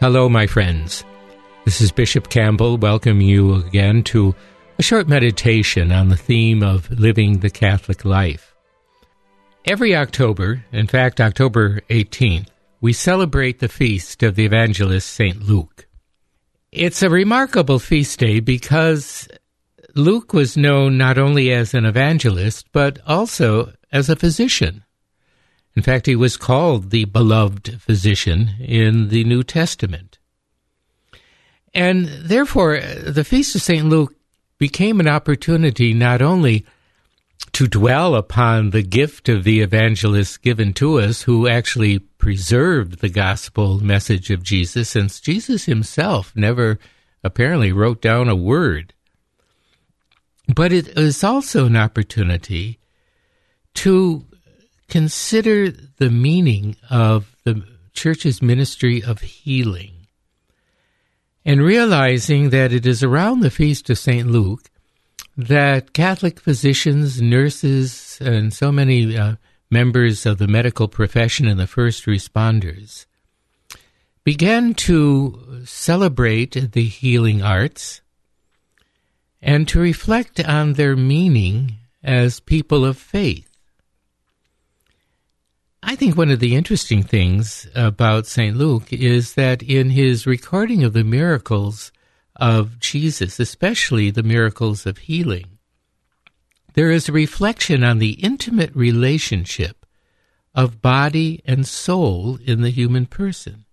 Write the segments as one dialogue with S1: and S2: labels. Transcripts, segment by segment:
S1: Hello, my friends. This is Bishop Campbell welcoming you again to a short meditation on the theme of living the Catholic life. Every October, in fact, October 18th, we celebrate the feast of the evangelist St. Luke. It's a remarkable feast day because Luke was known not only as an evangelist, but also as a physician. In fact, he was called the beloved physician in the New Testament. And therefore, the Feast of St. Luke became an opportunity not only to dwell upon the gift of the evangelist given to us, who actually preserved the gospel message of Jesus, since Jesus himself never apparently wrote down a word. But it is also an opportunity to consider the meaning of the church's ministry of healing and realizing that it is around the feast of St. Luke that Catholic physicians, nurses, and so many uh, members of the medical profession and the first responders began to celebrate the healing arts and to reflect on their meaning as people of faith. I think one of the interesting things about St. Luke is that in his recording of the miracles of Jesus, especially the miracles of healing, there is a reflection on the intimate relationship of body and soul in the human person,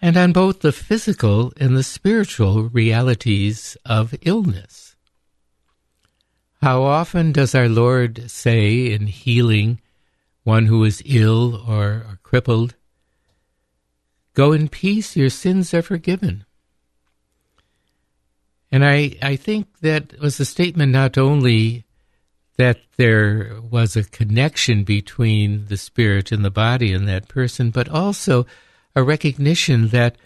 S1: and on both the physical and the spiritual realities of illness. How often does our Lord say in healing one who is ill or, or crippled, Go in peace, your sins are forgiven? And I, I think that was a statement not only that there was a connection between the spirit and the body in that person, but also a recognition that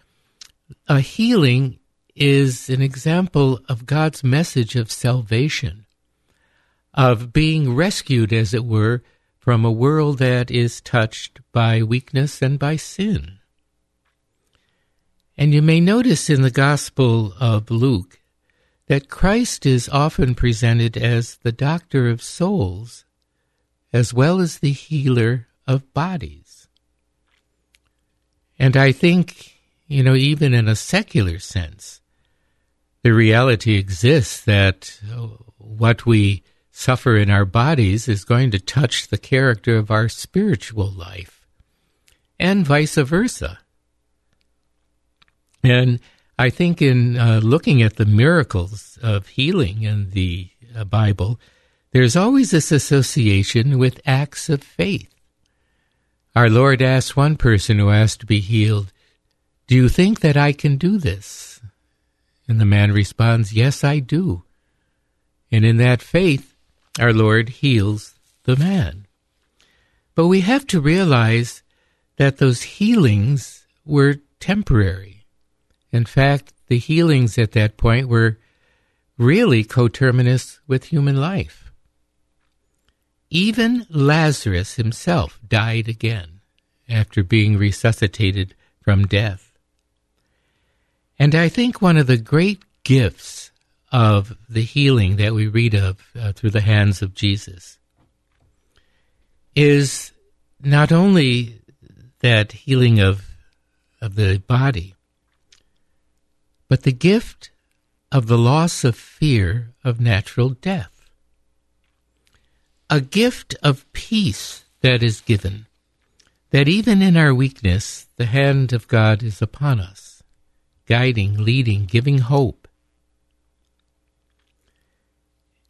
S1: a healing is an example of God's message of salvation, of being rescued, as it were, from a world that is touched by weakness and by sin. And you may notice in the Gospel of Luke that Christ is often presented as the doctor of souls as well as the healer of bodies. And I think, you know, even in a secular sense, the reality exists that what we suffer in our bodies is going to touch the character of our spiritual life, and vice versa. And I think in uh, looking at the miracles of healing in the uh, Bible, there's always this association with acts of faith. Our Lord asked one person who asked to be healed, Do you think that I can do this? And the man responds, Yes, I do. And in that faith, our Lord heals the man. But we have to realize that those healings were temporary. In fact, the healings at that point were really coterminous with human life. Even Lazarus himself died again after being resuscitated from death. And I think one of the great gifts of the healing that we read of uh, through the hands of Jesus is not only that healing of, of the body, but the gift of the loss of fear of natural death. A gift of peace that is given, that even in our weakness, the hand of God is upon us, guiding, leading, giving hope.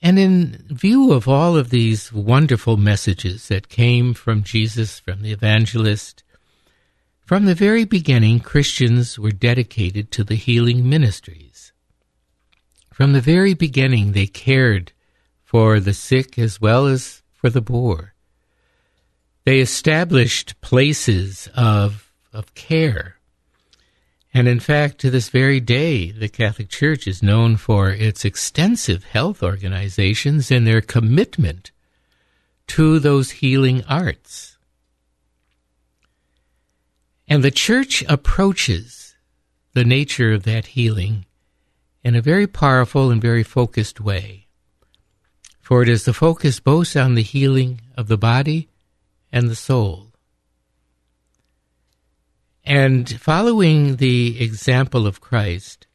S1: And in view of all of these wonderful messages that came from Jesus, from the evangelist, from the very beginning, Christians were dedicated to the healing ministries. From the very beginning, they cared for the sick as well as for the poor. They established places of, of care. And in fact, to this very day, the Catholic Church is known for its extensive health organizations and their commitment to those healing arts. And the church approaches the nature of that healing in a very powerful and very focused way. For it is the focus both on the healing of the body and the soul. And following the example of Christ,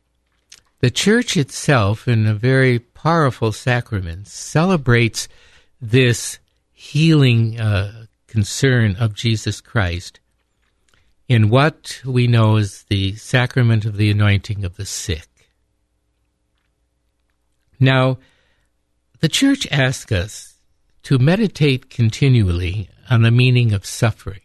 S1: the church itself, in a very powerful sacrament, celebrates this healing uh, concern of Jesus Christ in what we know as the sacrament of the anointing of the sick. Now, the church asks us to meditate continually on the meaning of suffering.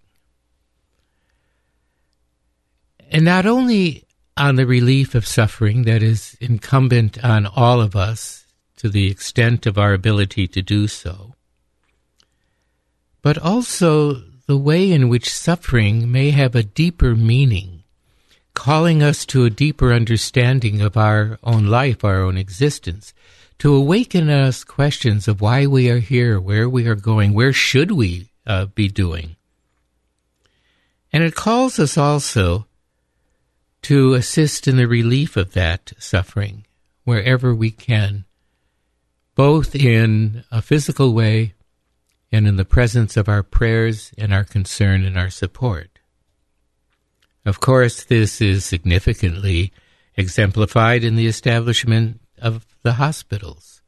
S1: And not only on the relief of suffering that is incumbent on all of us to the extent of our ability to do so, but also the way in which suffering may have a deeper meaning, calling us to a deeper understanding of our own life, our own existence, to awaken us questions of why we are here, where we are going, where should we uh, be doing. And it calls us also to assist in the relief of that suffering wherever we can, both in a physical way and in the presence of our prayers and our concern and our support. Of course, this is significantly exemplified in the establishment of the hospitals.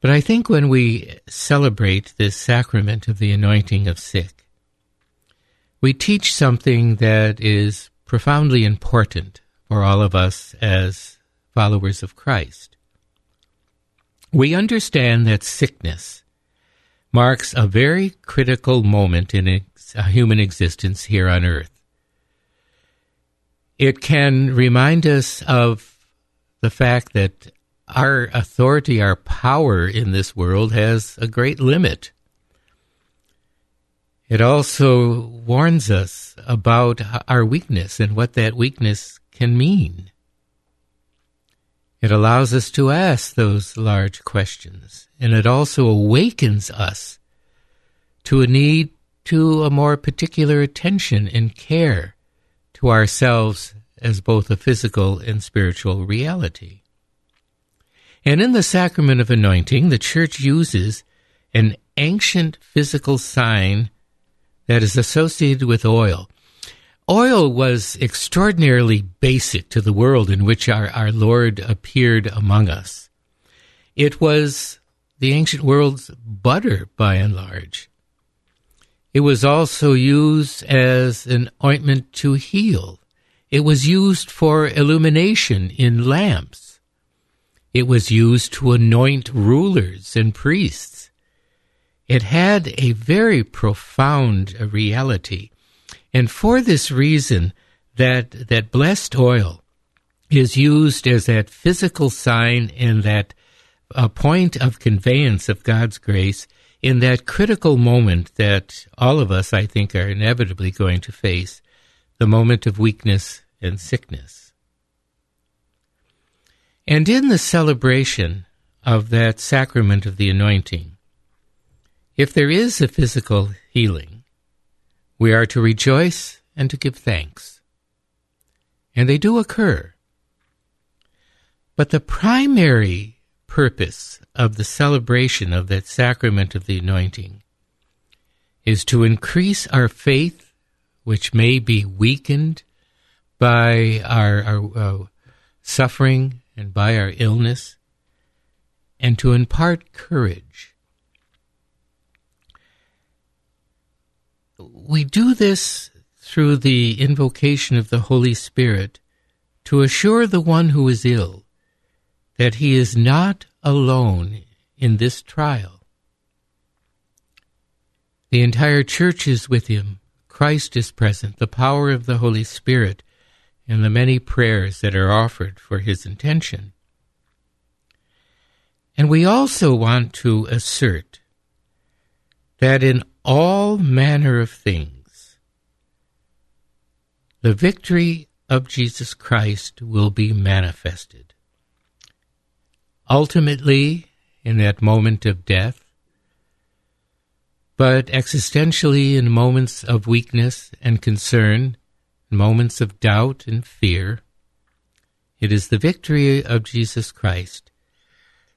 S1: But I think when we celebrate this sacrament of the anointing of sick, we teach something that is profoundly important for all of us as followers of Christ. We understand that sickness marks a very critical moment in ex- human existence here on earth. It can remind us of the fact that our authority, our power in this world has a great limit. It also warns us about our weakness and what that weakness can mean. It allows us to ask those large questions, and it also awakens us to a need to a more particular attention and care to ourselves as both a physical and spiritual reality. And in the sacrament of anointing, the Church uses an ancient physical sign that is associated with oil. Oil was extraordinarily basic to the world in which our, our Lord appeared among us. It was the ancient world's butter, by and large. It was also used as an ointment to heal. It was used for illumination in lamps. It was used to anoint rulers and priests. It had a very profound reality and for this reason, that, that blessed oil is used as that physical sign and that a point of conveyance of God's grace in that critical moment that all of us, I think, are inevitably going to face the moment of weakness and sickness. And in the celebration of that sacrament of the anointing, if there is a physical healing, we are to rejoice and to give thanks. And they do occur. But the primary purpose of the celebration of that sacrament of the anointing is to increase our faith, which may be weakened by our, our uh, suffering and by our illness, and to impart courage we do this through the invocation of the Holy Spirit to assure the one who is ill that he is not alone in this trial. The entire church is with him. Christ is present, the power of the Holy Spirit, and the many prayers that are offered for his intention. And we also want to assert that in all manner of things, the victory of Jesus Christ will be manifested. Ultimately, in that moment of death, But existentially, in moments of weakness and concern, moments of doubt and fear, it is the victory of Jesus Christ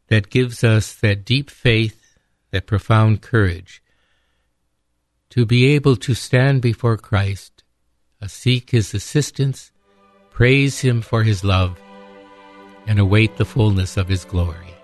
S1: that gives us that deep faith, that profound courage to be able to stand before Christ, uh, seek his assistance, praise him for his love, and await the fullness of his glory.